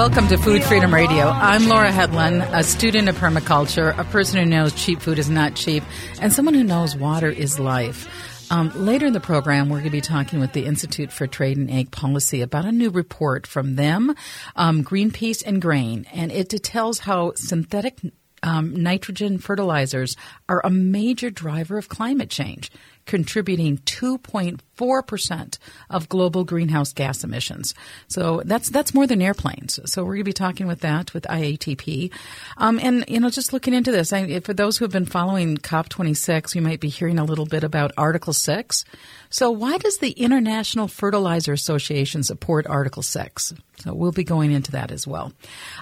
Welcome to Food Freedom Radio. I'm Laura Hedlund, a student of permaculture, a person who knows cheap food is not cheap, and someone who knows water is life. Um, later in the program, we're going to be talking with the Institute for Trade and Ag Policy about a new report from them, um, Greenpeace and Grain, and it details how synthetic um, nitrogen fertilizers are a major driver of climate change, contributing 2.4% of global greenhouse gas emissions. So that's that's more than airplanes. So we're going to be talking with that with IATP, um, and you know just looking into this. I, for those who have been following COP26, you might be hearing a little bit about Article Six. So why does the International Fertilizer Association support Article Six? So we'll be going into that as well.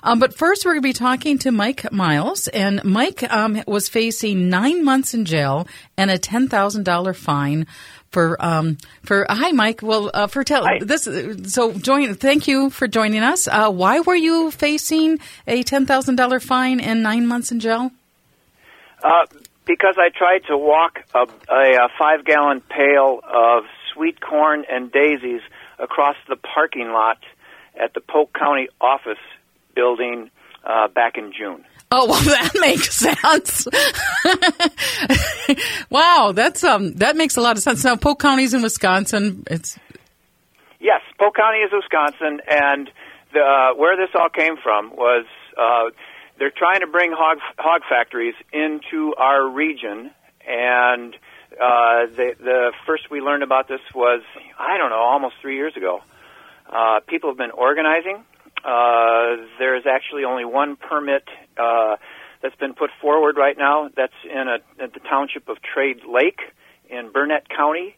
Um, but first, we're going to be talking to Mike Miles, and Mike um, was facing nine months in jail and a ten thousand dollar fine for um, for hi Mike. Well, uh, for tell Hi. this. So join. Thank you for joining us. Uh, why were you facing a ten thousand dollar fine and nine months in jail? Uh, because I tried to walk a, a, a five gallon pail of sweet corn and daisies across the parking lot at the Polk County office building uh, back in June. Oh well, that makes sense. wow, that's um that makes a lot of sense. Now, Polk County's in Wisconsin. It's Yes, Polk County is Wisconsin, and the, uh, where this all came from was uh, they're trying to bring hog hog factories into our region, and uh, the the first we learned about this was I don't know almost three years ago. Uh, people have been organizing. Uh, there's actually only one permit uh, that's been put forward right now. That's in, a, in the township of Trade Lake in Burnett County.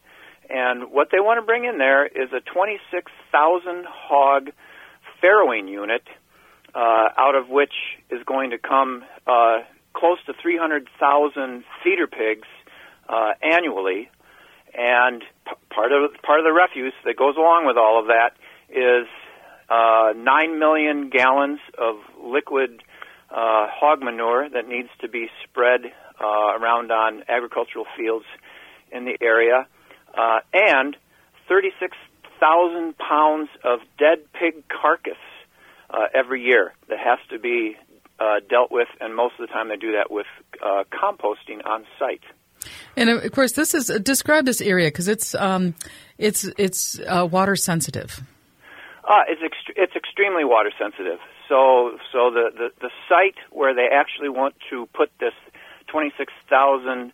And what they want to bring in there is a 26,000 hog farrowing unit, uh, out of which is going to come uh, close to 300,000 feeder pigs uh, annually. And p- part of part of the refuse that goes along with all of that is uh, nine million gallons of liquid uh, hog manure that needs to be spread uh, around on agricultural fields in the area, uh, and 36,000 pounds of dead pig carcass uh, every year that has to be uh, dealt with, and most of the time they do that with uh, composting on site. and of course this is describe this area because it's um it's it's uh, water sensitive. Uh, it's ext- it's extremely water sensitive. So so the, the the site where they actually want to put this 26,000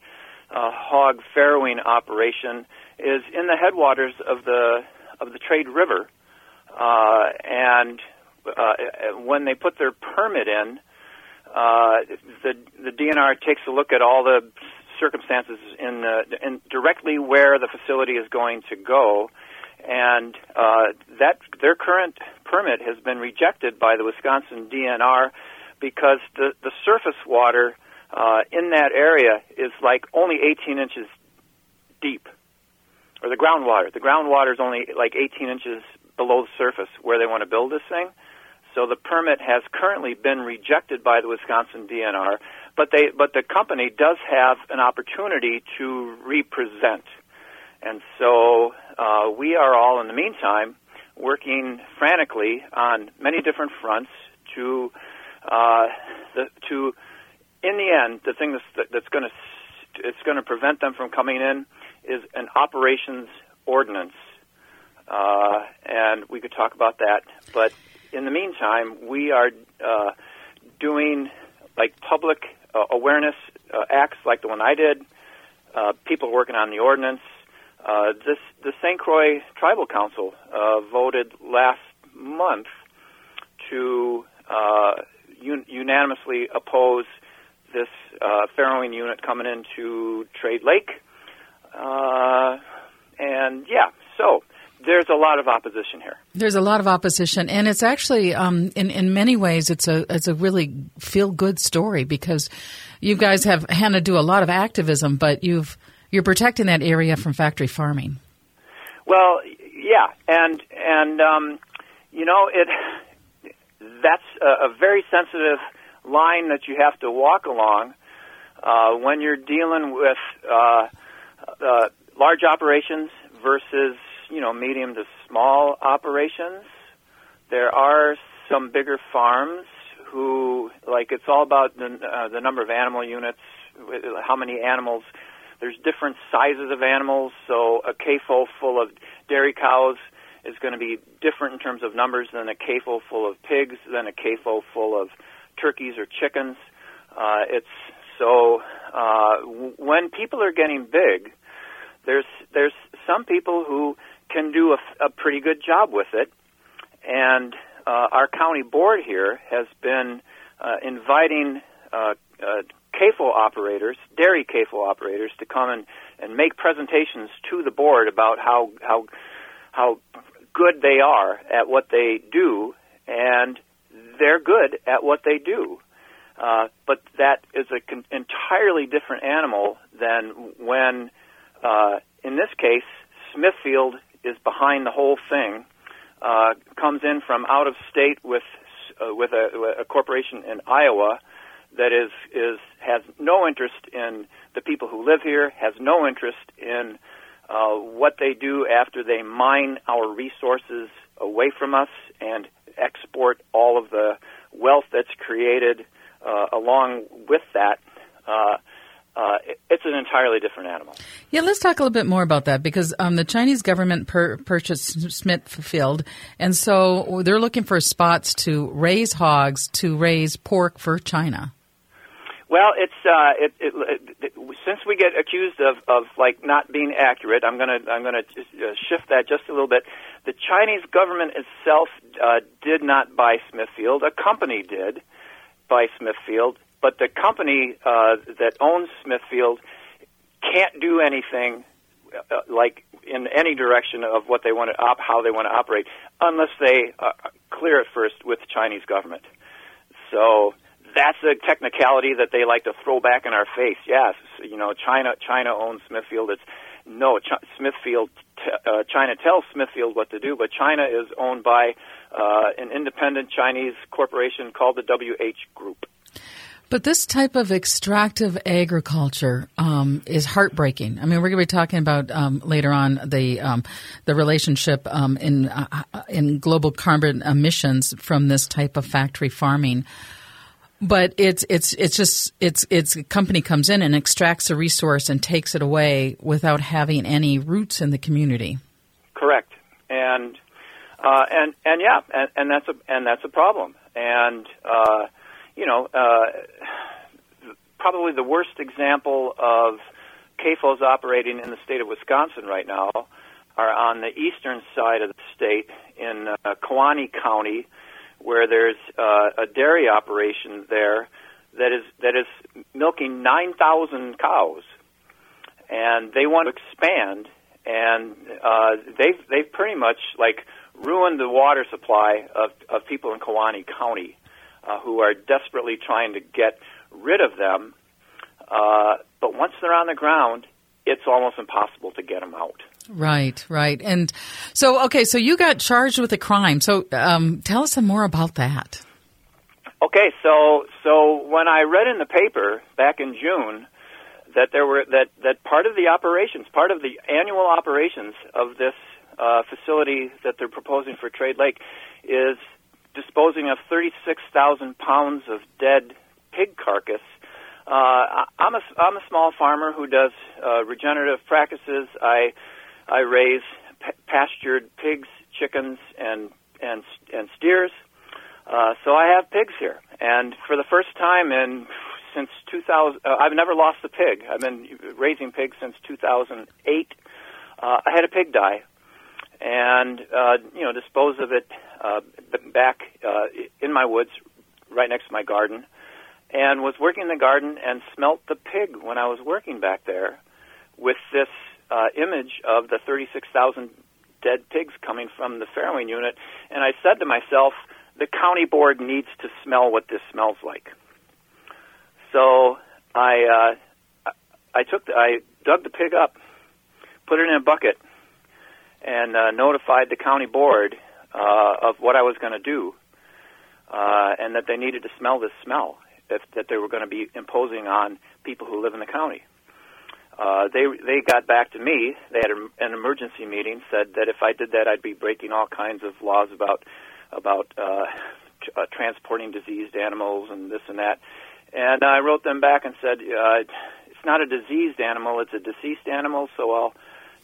uh, hog farrowing operation is in the headwaters of the of the Trade River, uh, and uh, when they put their permit in, uh, the the DNR takes a look at all the circumstances in, the, in directly where the facility is going to go, and uh, that their current permit has been rejected by the Wisconsin DNR because the the surface water uh, in that area is like only 18 inches deep, or the groundwater. The groundwater is only like 18 inches below the surface where they want to build this thing. So the permit has currently been rejected by the Wisconsin DNR, but they but the company does have an opportunity to represent. And so uh, we are all, in the meantime, working frantically on many different fronts to uh, the, to in the end the thing that's that's going to it's going to prevent them from coming in is an operations ordinance, uh, and we could talk about that. But in the meantime, we are uh, doing like public uh, awareness uh, acts like the one I did. Uh, people working on the ordinance. Uh, this the St. Croix Tribal Council uh, voted last month to uh, un- unanimously oppose this uh, farrowing unit coming into Trade Lake, uh, and yeah, so there's a lot of opposition here. There's a lot of opposition, and it's actually, um, in in many ways, it's a it's a really feel good story because you guys have had to do a lot of activism, but you've you're protecting that area from factory farming. Well, yeah, and and um, you know it. That's a, a very sensitive line that you have to walk along uh, when you're dealing with uh, uh, large operations versus you know medium to small operations. There are some bigger farms who like it's all about the uh, the number of animal units, how many animals. There's different sizes of animals, so a CAFO full of dairy cows is going to be different in terms of numbers than a CAFO full of pigs, than a CAFO full of turkeys or chickens. Uh, it's so uh, when people are getting big, there's there's some people who can do a, a pretty good job with it, and uh, our county board here has been uh, inviting uh, uh, CAFO operators, dairy CAFO operators, to come and, and make presentations to the board about how how how good they are at what they do, and they're good at what they do. Uh, but that is an con- entirely different animal than when, uh, in this case, Smithfield is behind the whole thing, uh, comes in from out of state with uh, with a, a corporation in Iowa that is is has no interest in the people who live here, has no interest in uh, what they do after they mine our resources away from us and export all of the wealth that's created uh, along with that. Uh, uh, it's an entirely different animal. Yeah, let's talk a little bit more about that because um, the Chinese government per- purchased Smithfield, and so they're looking for spots to raise hogs to raise pork for China. Well, it's uh, it, it, it, since we get accused of, of like not being accurate, I'm gonna I'm gonna uh, shift that just a little bit. The Chinese government itself uh, did not buy Smithfield. A company did buy Smithfield, but the company uh, that owns Smithfield can't do anything uh, like in any direction of what they want to op- how they want to operate unless they uh, clear it first with the Chinese government. So that's a technicality that they like to throw back in our face. Yes, you know, China China owns Smithfield. It's no Ch- Smithfield. T- uh, China tells Smithfield what to do, but China is owned by uh, an independent Chinese corporation called the WH Group. But this type of extractive agriculture um, is heartbreaking. I mean, we're going to be talking about um, later on the um, the relationship um, in uh, in global carbon emissions from this type of factory farming. But it's it's it's just it's it's a company comes in and extracts a resource and takes it away without having any roots in the community. Correct, and uh, and and yeah, and, and that's a and that's a problem. And uh, you know, uh, probably the worst example of CAFOs operating in the state of Wisconsin right now are on the eastern side of the state in uh, Kewaunee County where there's uh, a dairy operation there that is that is milking 9,000 cows, and they want to expand, and uh, they've they've pretty much like ruined the water supply of of people in Kewaunee County, uh, who are desperately trying to get rid of them. Uh, but once they're on the ground, it's almost impossible to get them out. Right, right. And so, okay, so you got charged with a crime. So um, tell us some more about that. Okay, so so when I read in the paper back in June that there were that that part of the operations, part of the annual operations of this uh, facility that they're proposing for Trade Lake is disposing of 36,000 pounds of dead pig carcass. Uh, I'm a I'm a small farmer who does uh, regenerative practices. I I raise p- pastured pigs, chickens, and and and steers. Uh, so I have pigs here, and for the first time in since 2000, uh, I've never lost a pig. I've been raising pigs since 2008. Uh, I had a pig die, and uh, you know dispose of it uh, back uh, in my woods, right next to my garden, and was working in the garden and smelt the pig when I was working back there with this uh, image of the 36,000 dead pigs coming from the farrowing unit, and I said to myself, the county board needs to smell what this smells like. So I uh, I took the, I dug the pig up, put it in a bucket, and uh, notified the county board uh, of what I was going to do, uh, and that they needed to smell this smell, if, that they were going to be imposing on people who live in the county uh, they they got back to me. They had a, an emergency meeting. Said that if I did that, I'd be breaking all kinds of laws about about uh, t- uh, transporting diseased animals and this and that. And I wrote them back and said, uh, it's not a diseased animal, it's a deceased animal, so I'll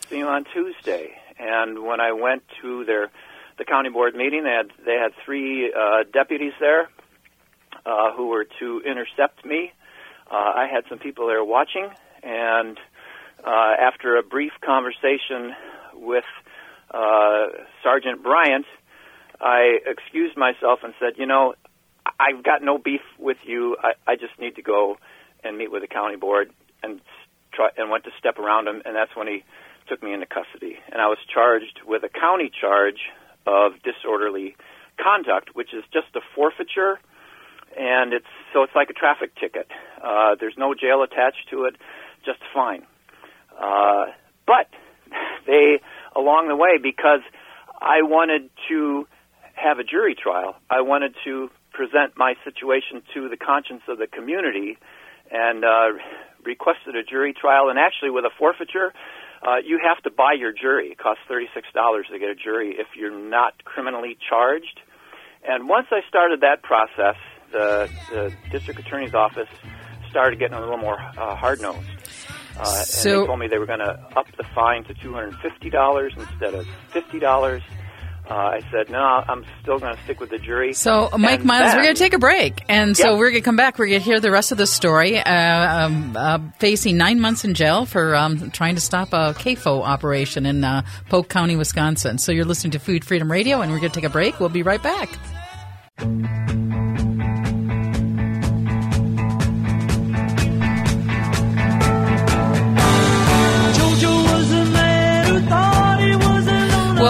see you on Tuesday. And when I went to their the county board meeting, they had they had three uh, deputies there uh, who were to intercept me. Uh, I had some people there watching, and uh, after a brief conversation with uh, Sergeant Bryant, I excused myself and said, "You know, I've got no beef with you. I, I just need to go and meet with the county board and try and went to step around him, and that's when he took me into custody. And I was charged with a county charge of disorderly conduct, which is just a forfeiture, and it's so it's like a traffic ticket. Uh, there's no jail attached to it, just fine. Uh, but they, along the way, because I wanted to have a jury trial, I wanted to present my situation to the conscience of the community and uh, requested a jury trial. And actually, with a forfeiture, uh, you have to buy your jury. It costs thirty-six dollars to get a jury if you're not criminally charged. And once I started that process, the, the district attorney's office started getting a little more uh, hard nosed. Uh, So- and they told me they were going to up the fine to two hundred and fifty dollars instead of fifty dollars. Uh, I said, no, I'm still going to stick with the jury. So, Mike And Miles, then- we're going to take a break. And so we're going to come back. We're going to hear the rest of the story. Uh, um, uh, facing nine months in jail for um, trying to stop a CAFO operation in uh, Polk County, Wisconsin. So you're listening to Food Freedom Radio, and we're going to take a break. We'll be right back.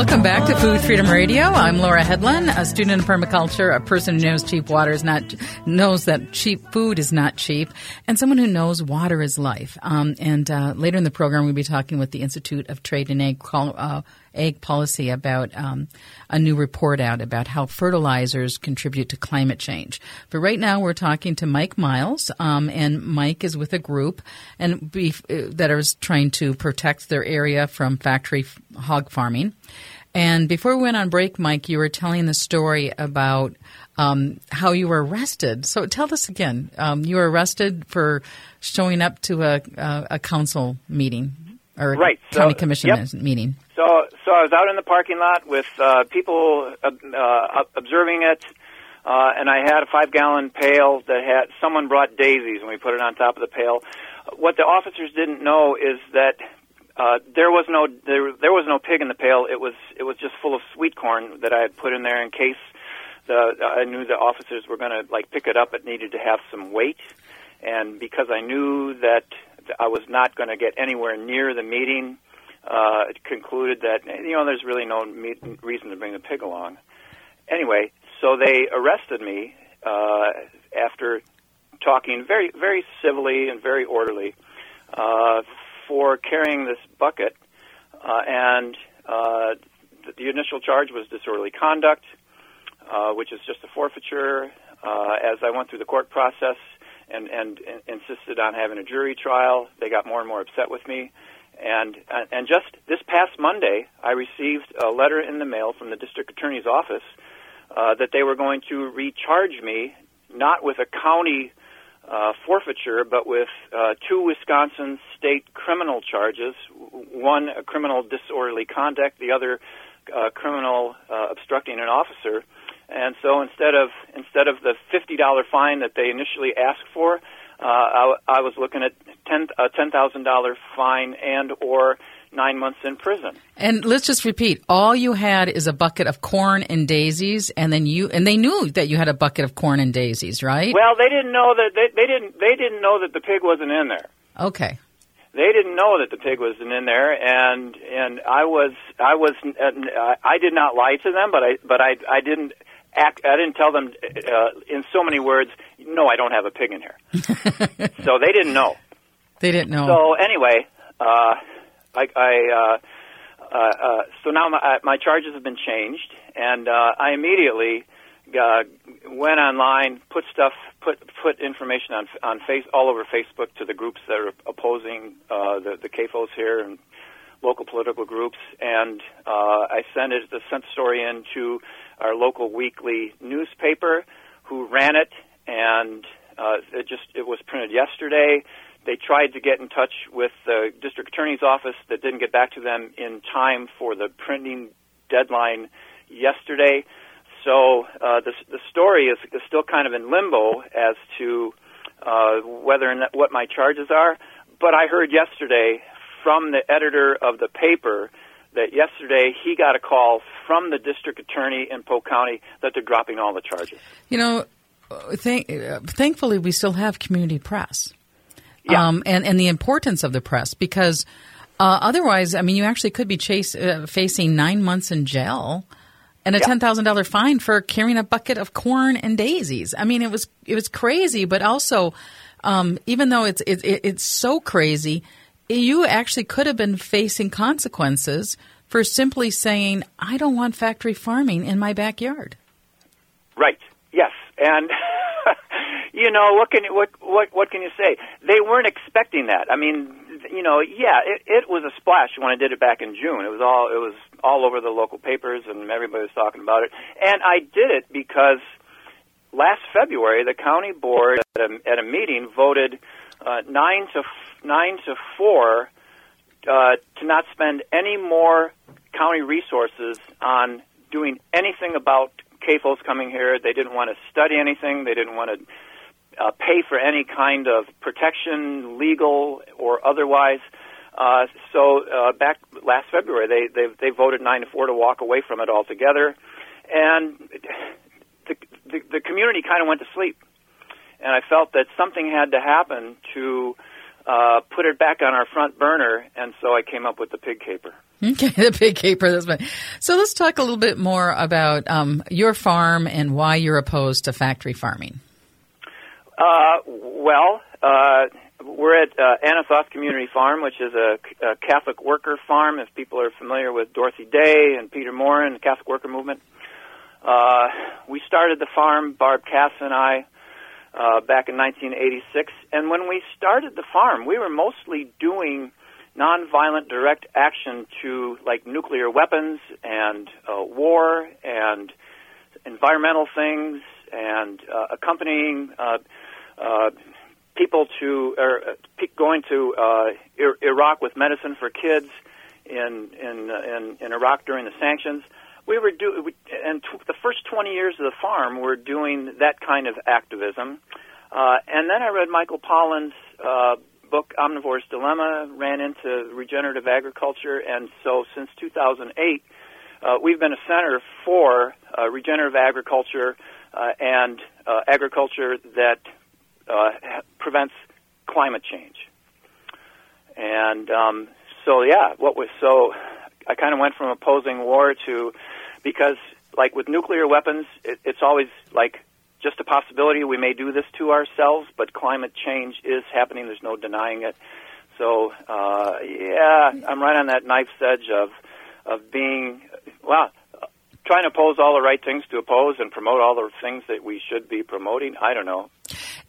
Welcome back to Food Freedom Radio. I'm Laura Hedlund, a student in permaculture, a person who knows cheap water is not knows that cheap food is not cheap, and someone who knows water is life. Um, and uh, later in the program, we'll be talking with the Institute of Trade and Col- uh, Ag Policy about um, a new report out about how fertilizers contribute to climate change. But right now, we're talking to Mike Miles, um, and Mike is with a group and beef, uh, that is trying to protect their area from factory f- hog farming. And before we went on break, Mike, you were telling the story about um, how you were arrested. So tell us again. Um, you were arrested for showing up to a, a, a council meeting or Right, so- county commission yep. meeting. So, so I was out in the parking lot with uh, people uh, uh, observing it, uh, and I had a five-gallon pail that had someone brought daisies, and we put it on top of the pail. What the officers didn't know is that uh, there was no there, there was no pig in the pail. It was it was just full of sweet corn that I had put in there in case the I knew the officers were going to like pick it up. It needed to have some weight, and because I knew that I was not going to get anywhere near the meeting, it concluded that you know there's really no me- reason to bring the pig along. Anyway, so they arrested me uh, after talking very very civilly and very orderly uh, for carrying this bucket, uh, and uh, the, the initial charge was disorderly conduct, uh, which is just a forfeiture. Uh, as I went through the court process and, and, and insisted on having a jury trial, they got more and more upset with me. And and just this past Monday, I received a letter in the mail from the district attorney's office uh, that they were going to recharge me not with a county uh, forfeiture, but with uh, two Wisconsin state criminal charges. One, a criminal disorderly conduct; the other, uh, criminal uh, obstructing an officer. And so instead of instead of the fifty dollar fine that they initially asked for, uh, I, I was looking at ten a ten thousand dollar fine and or nine months in prison. And let's just repeat: all you had is a bucket of corn and daisies, and then you and they knew that you had a bucket of corn and daisies, right? Well, they didn't know that they, they didn't they didn't know that the pig wasn't in there. okay. they didn't know that the pig wasn't in there and and I was I was I did not lie to them but I but I I didn't act I didn't tell them uh, in so many words no I don't have a pig in here so they didn't know They didn't know. so anyway uh I I uh uh, uh, so now my, uh, my charges have been changed, and uh, I immediately uh, went online, put stuff, put put information on on face all over Facebook to the groups that are opposing uh, the the CAFOs here and local political groups, and uh, I sent it, sent the story in to our local weekly newspaper, who ran it, and uh, it just it was printed yesterday. They tried to get in touch with the district attorney's office that didn't get back to them in time for the printing deadline yesterday. So uh, the the story is, is still kind of in limbo as to uh, whether and what my charges are. But I heard yesterday from the editor of the paper that yesterday he got a call from the district attorney in Polk County that they're dropping all the charges. You know, th- thankfully we still have community press. Yeah. Um, and, and the importance of the press because uh, otherwise, I mean, you actually could be chase, uh, facing nine months in jail and a Yeah. ten thousand dollar fine for carrying a bucket of corn and daisies. I mean, it was it was crazy, but also, um, even though it's it, it, it's so crazy, you actually could have been facing consequences for simply saying, "I don't want factory farming in my backyard." And you know what can what what what can you say? They weren't expecting that. I mean, you know, yeah, it, it was a splash when I did it back in June. It was all it was all over the local papers and everybody was talking about it. And I did it because last February the county board at a, at a meeting voted uh, nine to nine to four uh, to not spend any more county resources on doing anything about CAFOs coming here. They didn't want to study anything. They didn't want to uh, pay for any kind of protection, legal or otherwise. Uh, so uh, back last February, they, they they voted nine to four to walk away from it altogether, and the the, the community kind of went to sleep. And I felt that something had to happen to put it back on our front burner, and so I came up with the pig caper. Okay, the pig caper. That's. So let's talk a little bit more about um, your farm and why you're opposed to factory farming. Uh, well, uh, we're at uh, Anathoth Community Farm, which is a, a Catholic worker farm. If people are familiar with Dorothy Day and Peter Maurin, the Catholic worker movement, uh, we started the farm, Barb Kass and I, uh, back in 1986. And when we started the farm, we were mostly doing nonviolent direct action to like nuclear weapons and uh, war and environmental things and uh, accompanying uh, uh, people to or uh, going to uh, Iraq with medicine for kids in in uh, in, in Iraq during the sanctions. We were do we, and t- the first 20 years of the farm we're doing that kind of activism. Uh, and then I read Michael Pollan's uh, book Omnivore's Dilemma, ran into regenerative agriculture, and so since 2008, uh, we've been a center for uh, regenerative agriculture uh, and uh, agriculture that uh, prevents climate change. And um, so, yeah, what was so? I kind of went from opposing war to because, like with nuclear weapons, it, it's always like just a possibility we may do this to ourselves, but climate change is happening. There's no denying it. So, uh, yeah, I'm right on that knife's edge of of being well, trying to oppose all the right things to oppose and promote all the things that we should be promoting. I don't know.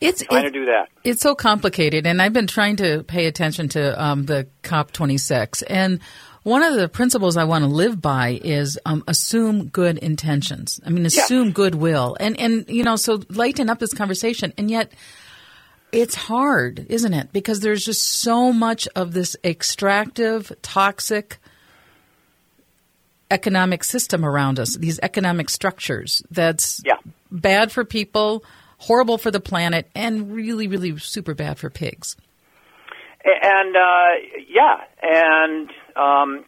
It's Trying it- to do that. It's so complicated, and I've been trying to pay attention to um, the COP26. And one of the principles I want to live by is um, assume good intentions. I mean, assume goodwill, and and you know, so lighten up this conversation. And yet, it's hard, isn't it? Because there's just so much of this extractive, toxic economic system around us. These economic structures that's Yeah. bad for people, horrible for the planet, and really, really super bad for pigs. And uh, yeah, and um,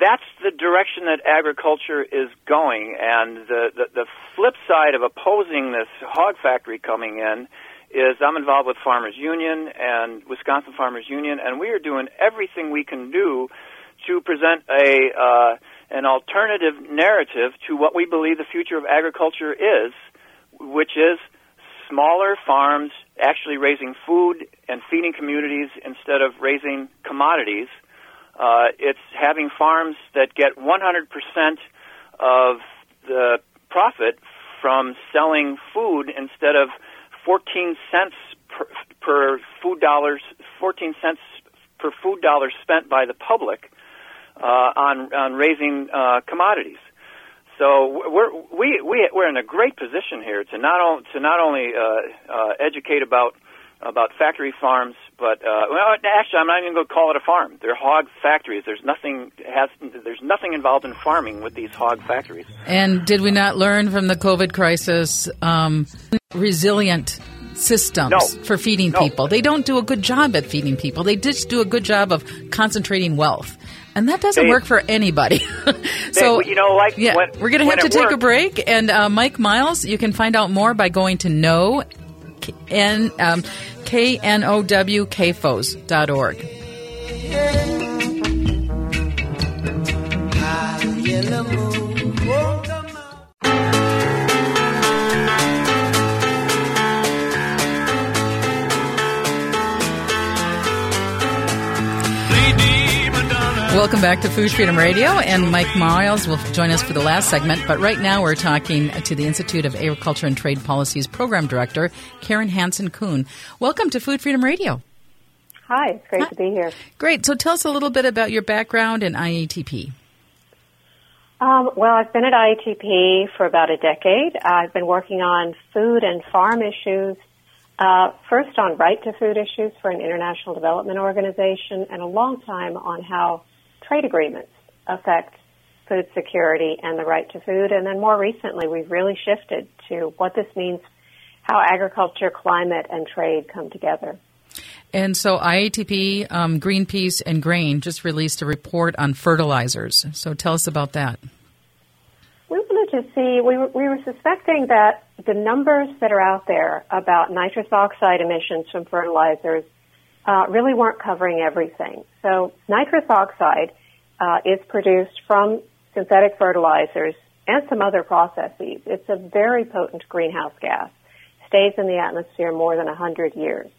that's the direction that agriculture is going. And the, the the flip side of opposing this hog factory coming in is I'm involved with Farmers Union and Wisconsin Farmers Union, and we are doing everything we can do to present a uh, an alternative narrative to what we believe the future of agriculture is, which is smaller farms actually raising food and feeding communities instead of raising commodities. Uh, it's having farms that get 100% of the profit from selling food instead of 14 cents per, per food dollars, 14 cents per food dollar spent by the public uh, on on raising uh, commodities. so we're we we we're in a great position here to not to not only uh, uh, educate about about factory farms, but uh, well, actually, I'm not even going to call it a farm. They're hog factories. There's nothing has there's nothing involved in farming with these hog factories. And did we not learn from the COVID crisis um, resilient systems No. for feeding No. people? They don't do a good job at feeding people. They just do a good job of concentrating wealth. And that doesn't They- work for anybody. so, you know, like yeah, when- we're going to have to take a break. And uh, Mike Miles, you can find out more by going to know N um, K N O W CAFOs Welcome back to Food Freedom Radio, and Mike Miles will join us for the last segment. But right now, we're talking to the Institute of Agriculture and Trade Policy's Program Director, Karen Hansen Kuhn. Welcome to Food Freedom Radio. Hi, it's great Hi. to be here. Great. So tell us a little bit about your background in IATP. Um, well, I've been at IATP for about a decade. I've been working on food and farm issues, uh, first on right to food issues for an international development organization, and a long time on how trade agreements affect food security and the right to food. And then more recently, we've really shifted to what this means, how agriculture, climate, and trade come together. And so IATP, um, Greenpeace, and Grain just released a report on fertilizers. So tell us about that. We wanted to see, we were, we were suspecting that the numbers that are out there about nitrous oxide emissions from fertilizers uh, really weren't covering everything. So nitrous oxide uh, is produced from synthetic fertilizers and some other processes. It's a very potent greenhouse gas, stays in the atmosphere more than 100 years.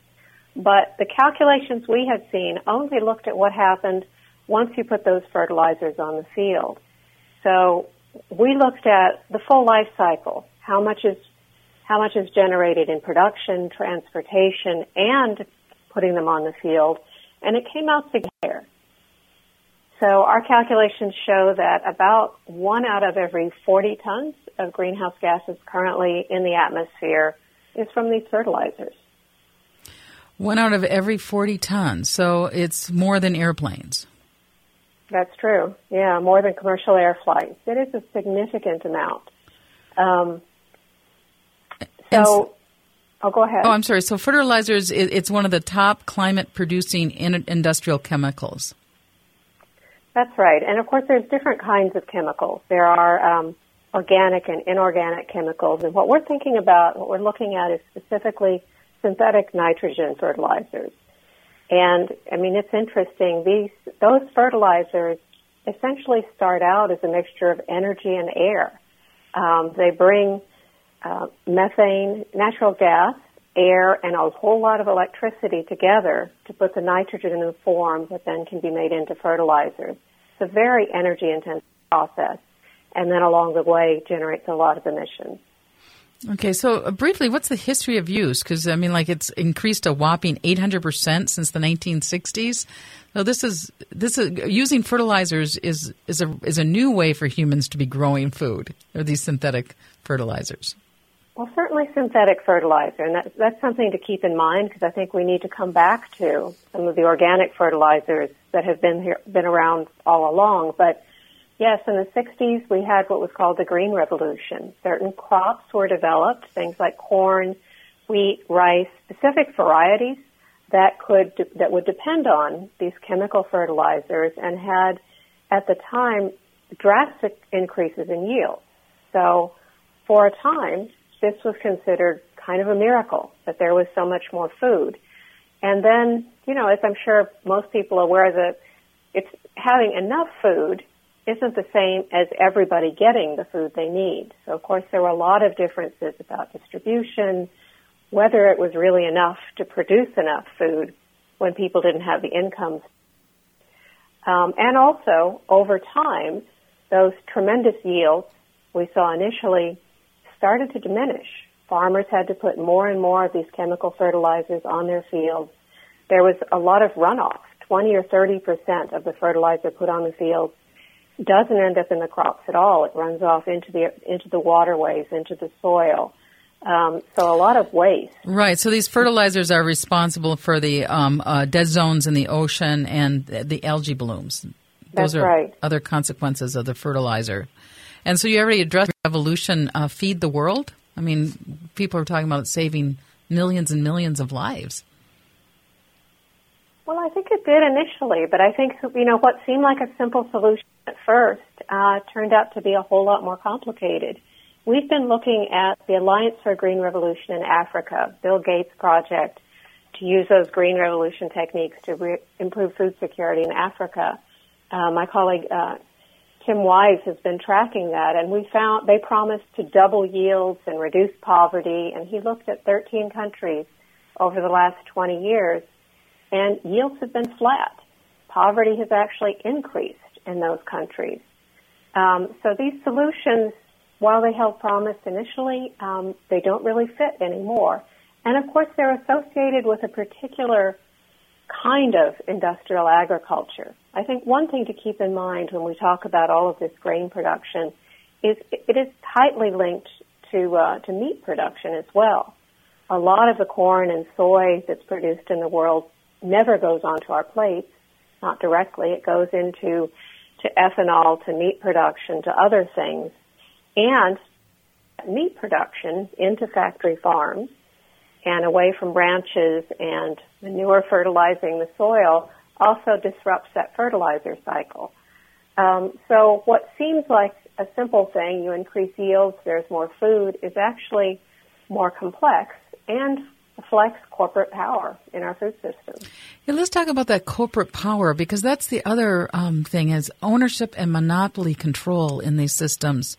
But the calculations we had seen only looked at what happened once you put those fertilizers on the field. So we looked at the full life cycle. How much is how much is generated in production, transportation, and putting them on the field, and it came out together. So our calculations show that about one out of every 40 tons of greenhouse gases currently in the atmosphere is from these fertilizers. One out of every 40 tons. So it's more than airplanes. That's true. Yeah, more than commercial air flights. It is a significant amount. Um, so, oh, go ahead. Oh, I'm sorry. So fertilizers, it's one of the top climate producing industrial chemicals. That's right. And of course, there's different kinds of chemicals. There are um, organic and inorganic chemicals. And what we're thinking about, what we're looking at is specifically synthetic nitrogen fertilizers. And I mean, it's interesting. These, those fertilizers essentially start out as a mixture of energy and air. Um, they bring uh, methane, natural gas, air, and a whole lot of electricity together to put the nitrogen in a form that then can be made into fertilizers. It's a very energy intensive process, and then along the way generates a lot of emissions. Okay, so uh, briefly, what's the history of use? Because I mean, like it's increased a whopping 800 percent since the 1960s. So this is this is using fertilizers is is a is a new way for humans to be growing food. Or these synthetic fertilizers. Well, certainly synthetic fertilizer, and that, that's something to keep in mind because I think we need to come back to some of the organic fertilizers that have been here, been around all along. But yes, in the 60s we had what was called the Green Revolution. Certain crops were developed, things like corn, wheat, rice, specific varieties that could that would depend on these chemical fertilizers and had at the time drastic increases in yield. So for a time, this was considered kind of a miracle that there was so much more food. And then, you know, as I'm sure most people are aware that it's having enough food isn't the same as everybody getting the food they need. So of course there were a lot of differences about distribution, whether it was really enough to produce enough food when people didn't have the incomes. Um, and also, over time, those tremendous yields we saw initially started to diminish. Farmers had to put more and more of these chemical fertilizers on their fields. There was a lot of runoff. 20 or 30 percent of the fertilizer put on the fields doesn't end up in the crops at all. It runs off into the into the waterways, into the soil. Um, so a lot of waste. Right. So these fertilizers are responsible for the um, uh, dead zones in the ocean and the algae blooms. Those Those are right. other consequences of the fertilizer. And so you already addressed evolution. Uh, feed the world. I mean, people are talking about saving millions and millions of lives. Well, I think it did initially, but I think you know what seemed like a simple solution at first uh, turned out to be a whole lot more complicated. We've been looking at the Alliance for a Green Revolution in Africa, Bill Gates' project, to use those green revolution techniques to re- improve food security in Africa. Uh, my colleague uh, Tim Wise has been tracking that, and we found they promised to double yields and reduce poverty. And he looked at 13 countries over the last 20 years, and yields have been flat. Poverty has actually increased in those countries. Um, so these solutions, while they held promise initially, um, they don't really fit anymore. And of course, they're associated with a particular kind of industrial agriculture. I think one thing to keep in mind when we talk about all of this grain production is it is tightly linked to uh, to meat production as well. A lot of the corn and soy that's produced in the world never goes onto our plates, not directly. It goes into to ethanol, to meat production, to other things, and meat production into factory farms and away from ranches and manure fertilizing the soil also disrupts that fertilizer cycle. Um, so what seems like a simple thing, you increase yields, there's more food, is actually more complex and reflects corporate power in our food system. Yeah, let's talk about that corporate power because that's the other um, thing is ownership and monopoly control in these systems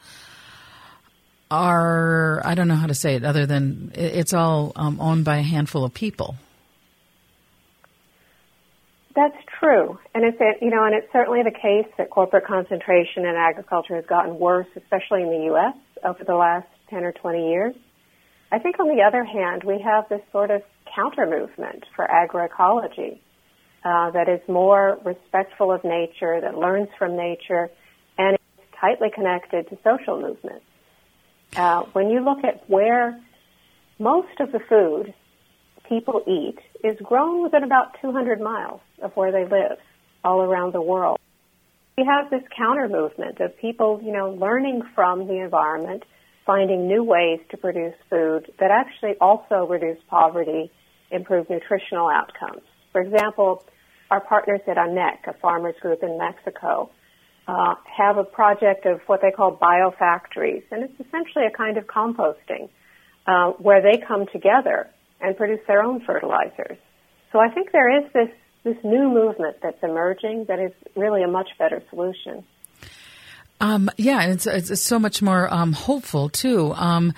are I don't know how to say it other than it's all um, owned by a handful of people. That's true, and it's you know, and it's certainly the case that corporate concentration in agriculture has gotten worse, especially in the U.S. over the last ten or twenty years. I think, on the other hand, we have this sort of counter movement for agroecology uh, that is more respectful of nature, that learns from nature, and is tightly connected to social movements. Uh, when you look at where most of the food people eat is grown within about 200 miles of where they live all around the world. We have this counter movement of people, you know, learning from the environment, finding new ways to produce food that actually also reduce poverty, improve nutritional outcomes. For example, our partners at ANEC, a farmers group in Mexico, uh, have a project of what they call biofactories, and it's essentially a kind of composting uh, where they come together and produce their own fertilizers. So I think there is this this new movement that's emerging that is really a much better solution. Um, yeah, and it's, it's so much more um, hopeful too. Um,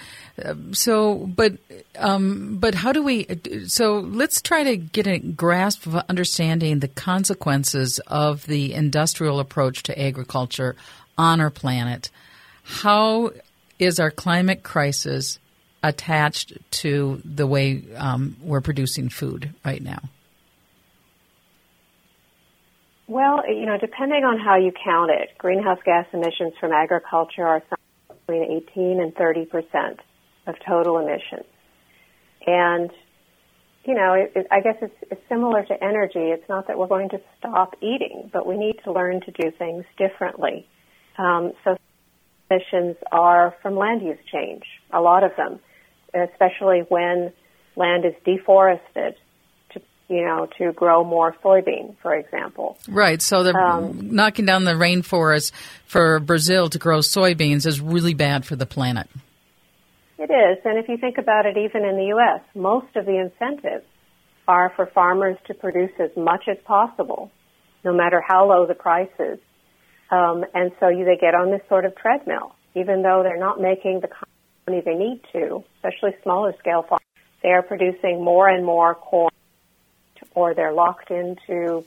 so, but um, but how do we? So let's try to get a grasp of understanding the consequences of the industrial approach to agriculture on our planet. How is our climate crisis attached to the way um, we're producing food right now? Well, you know, depending on how you count it, greenhouse gas emissions from agriculture are between 18 and 30 percent of total emissions. And, you know, it, it, I guess it's, it's similar to energy. It's not that we're going to stop eating, but we need to learn to do things differently. Um, so emissions are from land use change, a lot of them, especially when land is deforested you know, to grow more soybean, for example. Right. So the um, knocking down the rainforest for Brazil to grow soybeans is really bad for the planet. It is, and if you think about it, even in the U.S., most of the incentives are for farmers to produce as much as possible, no matter how low the price is. Um, and so you, they get on this sort of treadmill, even though they're not making the they need to, especially smaller scale farms. They are producing more and more corn or they're locked into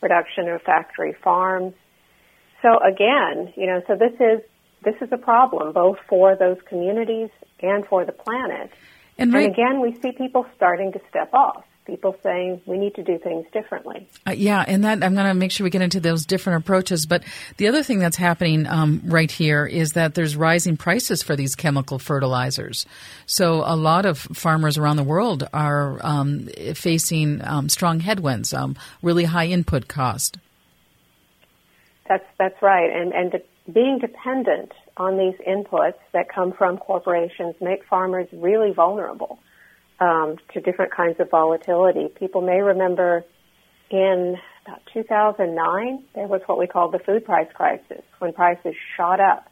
production of factory farms. So again, you know, so this is this is a problem both for those communities and for the planet. And, right, and again, we see people starting to step off. People saying we need to do things differently. Uh, yeah, and that I'm going to make sure we get into those different approaches. But the other thing that's happening um, right here is that there's rising prices for these chemical fertilizers. So a lot of farmers around the world are um, facing um, strong headwinds, um, really high input cost. That's that's right, and and de- being dependent on these inputs that come from corporations make farmers really vulnerable um, to different kinds of volatility. People may remember in about 2009, there was what we called the food price crisis, when prices shot up,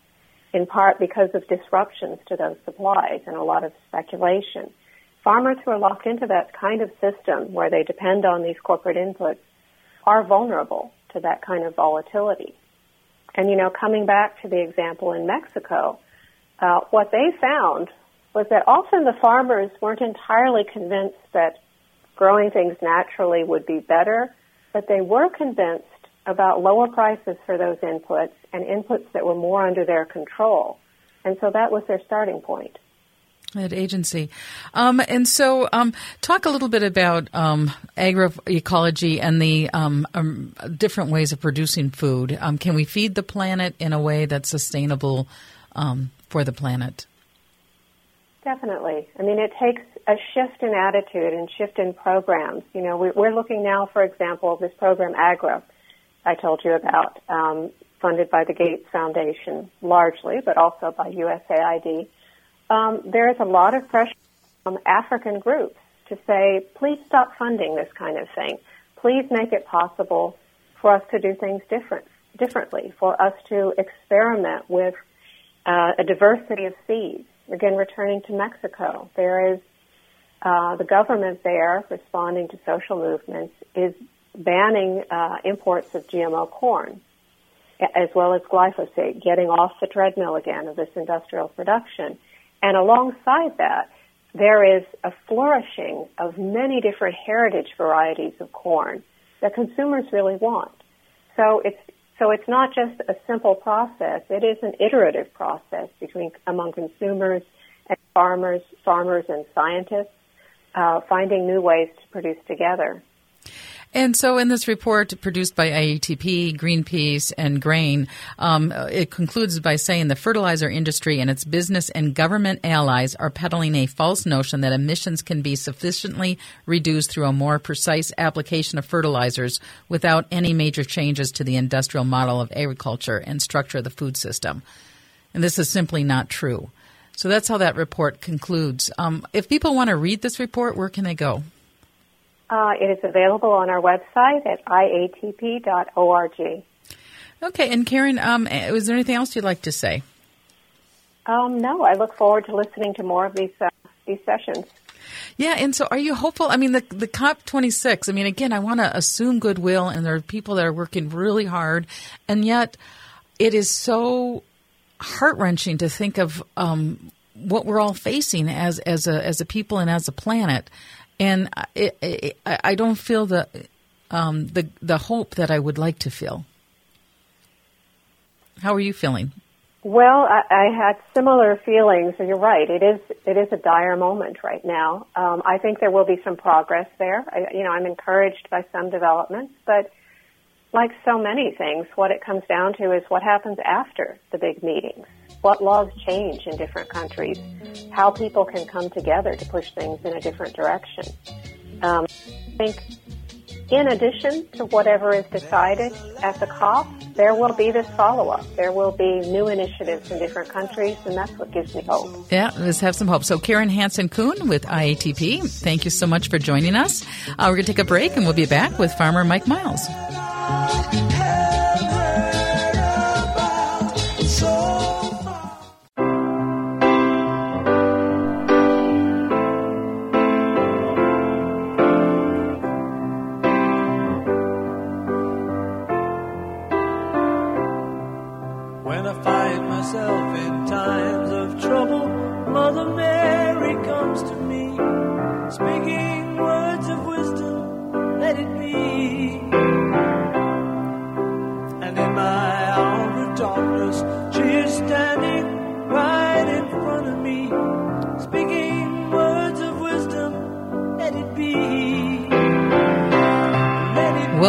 in part because of disruptions to those supplies and a lot of speculation. Farmers who are locked into that kind of system where they depend on these corporate inputs are vulnerable to that kind of volatility. And you know, coming back to the example in Mexico, uh, what they found was that often the farmers weren't entirely convinced that growing things naturally would be better, but they were convinced about lower prices for those inputs and inputs that were more under their control. And so that was their starting point. That agency. Um, and so, um, talk a little bit about um, agroecology and the um, um, different ways of producing food. Um, can we feed the planet in a way that's sustainable for the planet? Definitely. I mean, it takes a shift in attitude and shift in programs. You know, we're looking now, for example, this program AGRA I told you about, funded by the Gates Foundation largely, but also by USAID um, there is a lot of pressure from African groups to say, please stop funding this kind of thing. Please make it possible for us to do things different, differently, for us to experiment with uh, a diversity of seeds. Again, returning to Mexico, there is uh, the government there responding to social movements is banning uh, imports of GMO corn as well as glyphosate, getting off the treadmill again of this industrial production. And alongside that, there is a flourishing of many different heritage varieties of corn that consumers really want. So it's so it's not just a simple process; it is an iterative process between among consumers and farmers, farmers and scientists, uh, finding new ways to produce together. And so, in this report produced by IATP, Greenpeace, and Grain, um, it concludes by saying the fertilizer industry and its business and government allies are peddling a false notion that emissions can be sufficiently reduced through a more precise application of fertilizers without any major changes to the industrial model of agriculture and structure of the food system. And this is simply not true. So that's how that report concludes. Um, if people want to read this report, where can they go? Uh, it is available on our website at iatp.org. Okay, and Karen, um, was there anything else you'd like to say? Um, no, I look forward to listening to more of these uh, these sessions. Yeah, and so are you hopeful? I mean, the the COP twenty six. I mean, again, I want to assume goodwill, and there are people that are working really hard, and yet it is so heart wrenching to think of um, what we're all facing as as a as a people and as a planet and it, it, I don't feel the um, the the hope that I would like to feel. How are you feeling? Well, I, I had similar feelings. You're right. It is it is a dire moment right now. Um, I think there will be some progress there. I, you know, I'm encouraged by some developments, but like so many things, what it comes down to is what happens after the big meetings. What laws change in different countries, how people can come together to push things in a different direction. Um, I think in addition to whatever is decided at the COP, there will be this follow-up. There will be new initiatives in different countries, and that's what gives me hope. Yeah, let's have some hope. So Karen Hansen-Kuhn with IATP, thank you so much for joining us. Uh, we're going to take a break, and we'll be back with Farmer Mike Miles.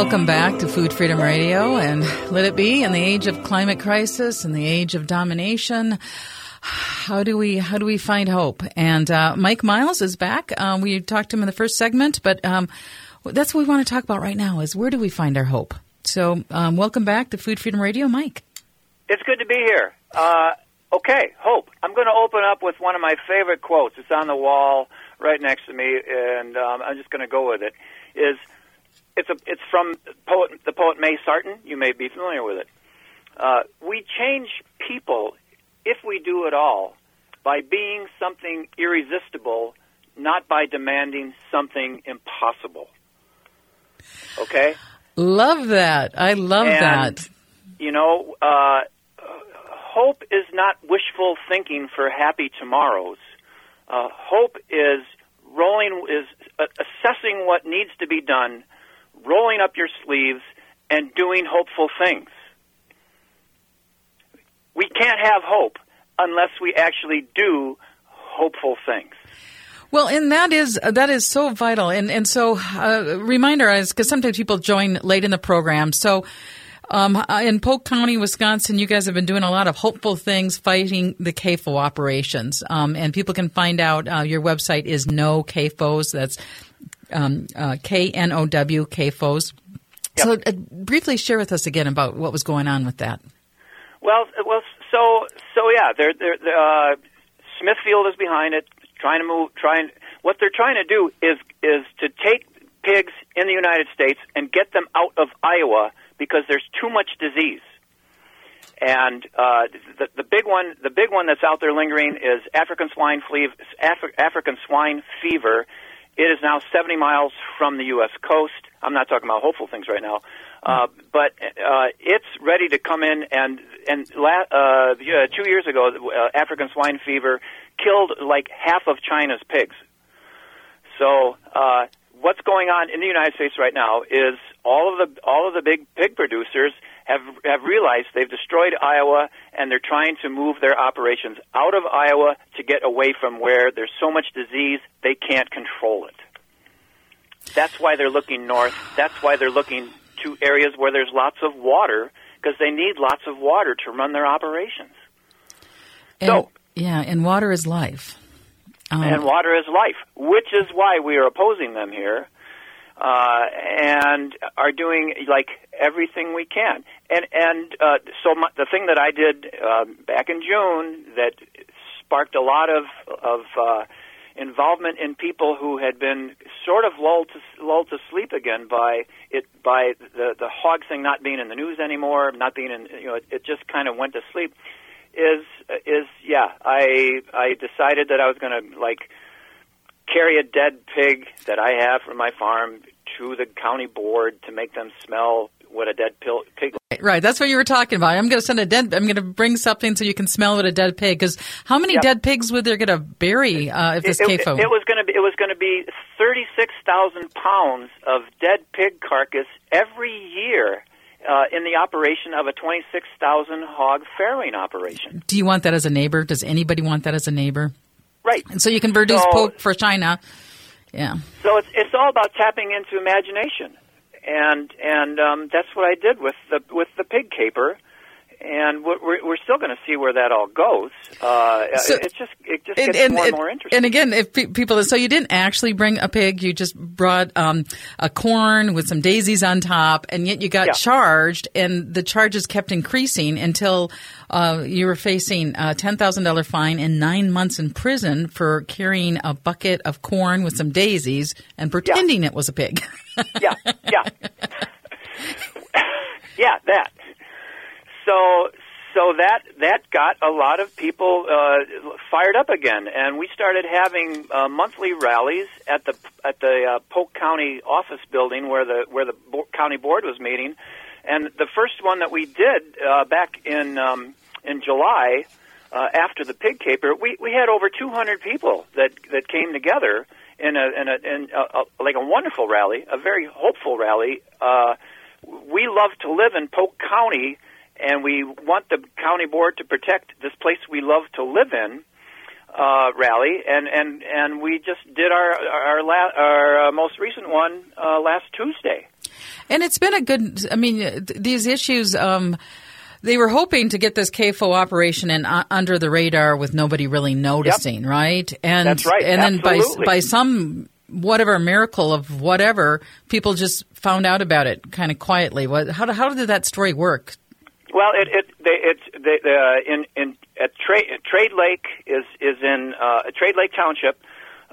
Welcome back to Food Freedom Radio and let it be in the age of climate crisis and the age of domination. How do we how do we find hope? And uh, Mike Miles is back. Um, we talked to him in the first segment, but um, that's what we want to talk about right now: is where do we find our hope? So, um, welcome back to Food Freedom Radio, Mike. It's good to be here. Uh, okay, hope. I'm going to open up with one of my favorite quotes. It's on the wall right next to me, and um, I'm just going to go with it. Is it's a it's from poet the poet May Sarton. You may be familiar with it. Uh, we change people if we do it all by being something irresistible, not by demanding something impossible. Okay. Love that. I love And, that. You know, uh, hope is not wishful thinking for happy tomorrows. Uh, hope is rolling is uh, assessing what needs to be done, rolling up your sleeves, and doing hopeful things. We can't have hope unless we actually do hopeful things. Well, and that is that is so vital, and and so uh, reminder is because sometimes people join late in the program. So, um, uh, in Polk County, Wisconsin, you guys have been doing a lot of hopeful things fighting the CAFO operations, um, and people can find out. Uh, your website is No CAFOs. That's um, uh, K N O W CAFOs. So, uh, briefly share with us again about what was going on with that. Well, well, so so yeah, they're, they're, uh, Smithfield is behind it, trying to move, trying. What they're trying to do is is to take pigs in the United States and get them out of Iowa because there's too much disease. And uh, the the big one, the big one that's out there lingering is African swine Afri- African swine fever. It is now 70 miles from the U.S. coast. I'm not talking about hopeful things right now, uh, but uh, it's ready to come in. And and la- uh, two years ago, uh, African swine fever killed like half of China's pigs. So uh, what's going on in the United States right now is all of the all of the big pig producers have have realized they've destroyed Iowa and they're trying to move their operations out of Iowa to get away from where there's so much disease they can't control it. That's why they're looking north. That's why they're looking to areas where there's lots of water because they need lots of water to run their operations. And, So- yeah, and water is life. Um, and water is life, which is why we are opposing them here, uh, and are doing like everything we can. And and uh, so my, the thing that I did uh, back in June that sparked a lot of of uh, involvement in people who had been sort of lulled to lulled to sleep again by it by the the hog thing not being in the news anymore, not being in you know it, it just kind of went to sleep. Is is yeah I I decided that I was going to like carry a dead pig that I have from my farm to the county board to make them smell what a dead pil- pig. Right, that's what you were talking about. I'm going to send a dead. I'm going to bring something so you can smell what a dead pig. Because how many Yeah. dead pigs would they going to bury uh, if this it, it, it was going to be it was going to be thirty six thousand pounds of dead pig carcass every year. Uh, in the operation of a 26,000 hog farrowing operation. Do you want that as a neighbor? Does anybody want that as a neighbor? Right. And so you can produce So- poke for China. Yeah. So it's it's all about tapping into imagination, and and um, that's what I did with the with the pig caper, and we're we're we're still going to see where that all goes. Uh, So- it's just it just gets more and more interesting. and again, if pe- people, so you didn't actually bring a pig, you just brought um, a corn with some daisies on top, and yet you got Yeah. charged, and the charges kept increasing until uh, you were facing a ten thousand dollar fine and nine months in prison for carrying a bucket of corn with some daisies and pretending it was a pig. yeah, yeah, yeah. That. So so that that got a lot of people uh, fired up again, and we started having uh, monthly rallies at the at the uh, Polk County office building where the where the bo- county board was meeting, and the first one that we did uh, back in um, in July. Uh, after the pig caper, we, we had over 200 people that that came together in a in a in a, a, like a wonderful rally, a very hopeful rally. Uh, we love to live in Polk County, and we want the county board to protect this place we love to live in. Uh, rally, and and and we just did our our la- our uh, most recent one uh, last Tuesday. And it's been a good. I mean, th- these issues. Um, they were hoping to get this CAFO operation in uh, under the radar with nobody really noticing, right? And That's right. And then by by some whatever miracle of whatever, people just found out about it kind of quietly. What? How, how did that story work? Well, it it they, it's they, uh, in in at Trade Trade Lake is is in uh, Trade Lake Township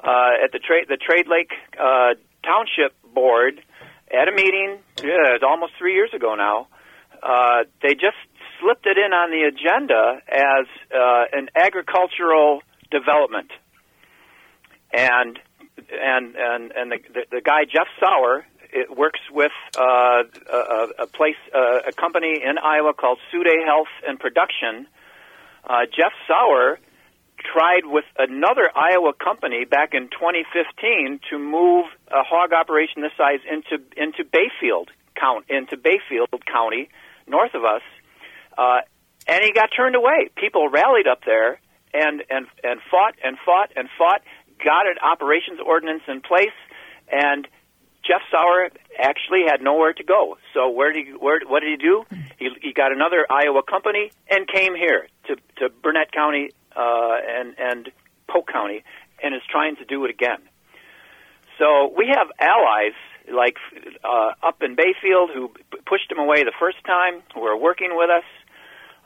uh, at the trade the Trade Lake uh, Township Board at a meeting. Yeah, it's almost three years ago now. Uh, they just slipped it in on the agenda as uh, an agricultural development, and and and and the the, the guy Jeff Sauer it works with uh, a, a place, uh, a company in Iowa called Suidae Health and Production. Uh, Jeff Sauer tried with another Iowa company back in 2015 to move a hog operation this size into into Bayfield count into Bayfield County, north of us, uh, and he got turned away. People rallied up there and and and fought and fought and fought, got an operations ordinance in place, and Jeff Sauer actually had nowhere to go. So where did he, where what did he do? He, he got another Iowa company and came here to to Burnett County uh, and and Polk County, and is trying to do it again. So we have allies like uh, up in Bayfield who pushed him away the first time, who are working with us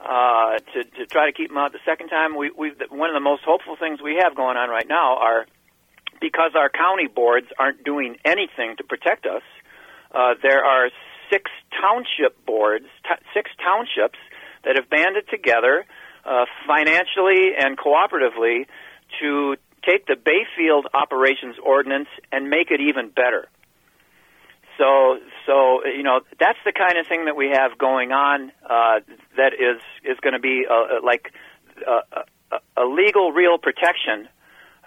uh, to to try to keep him out the second time. We we one of the most hopeful things we have going on right now are because our county boards aren't doing anything to protect us. Uh, there are six township boards, t- six townships that have banded together uh, financially and cooperatively to take the Bayfield operations ordinance and make it even better. So, so you know, that's the kind of thing that we have going on uh, that is is going to be uh, like uh, a, legal, real protection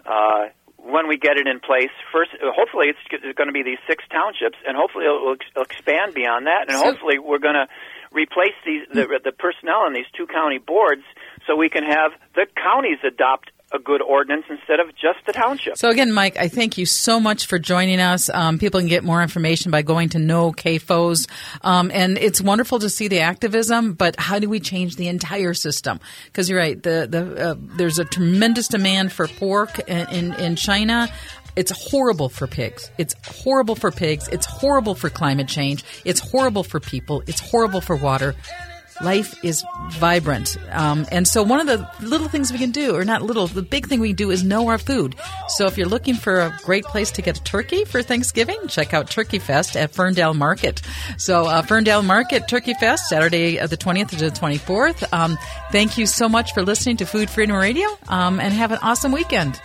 uh, when we get it in place. First, uh, hopefully, it's going to be these six townships, and hopefully, it will ex- expand beyond that, and So- hopefully, we're going to replace these the, hmm. the personnel on these two county boards so we can have the counties adopt a good ordinance instead of just the township. So again, Mike, I thank you so much for joining us. Um, people can get more information by going to No CAFOs, um, and it's wonderful to see the activism. But how do we change the entire system? Because you're right, the the uh, there's a tremendous demand for pork in in, in China. It's horrible for pigs. It's horrible for pigs. It's horrible for climate change. It's horrible for people. It's horrible for water life is vibrant. Um, and so one of the little things we can do, or not little, the big thing we do is know our food. So if you're looking for a great place to get a turkey for Thanksgiving, check out Turkey Fest at Ferndale Market. So uh, Ferndale Market Turkey Fest, Saturday uh, the 20th to the 24th. Um, thank you so much for listening to Food Freedom Radio um, and have an awesome weekend.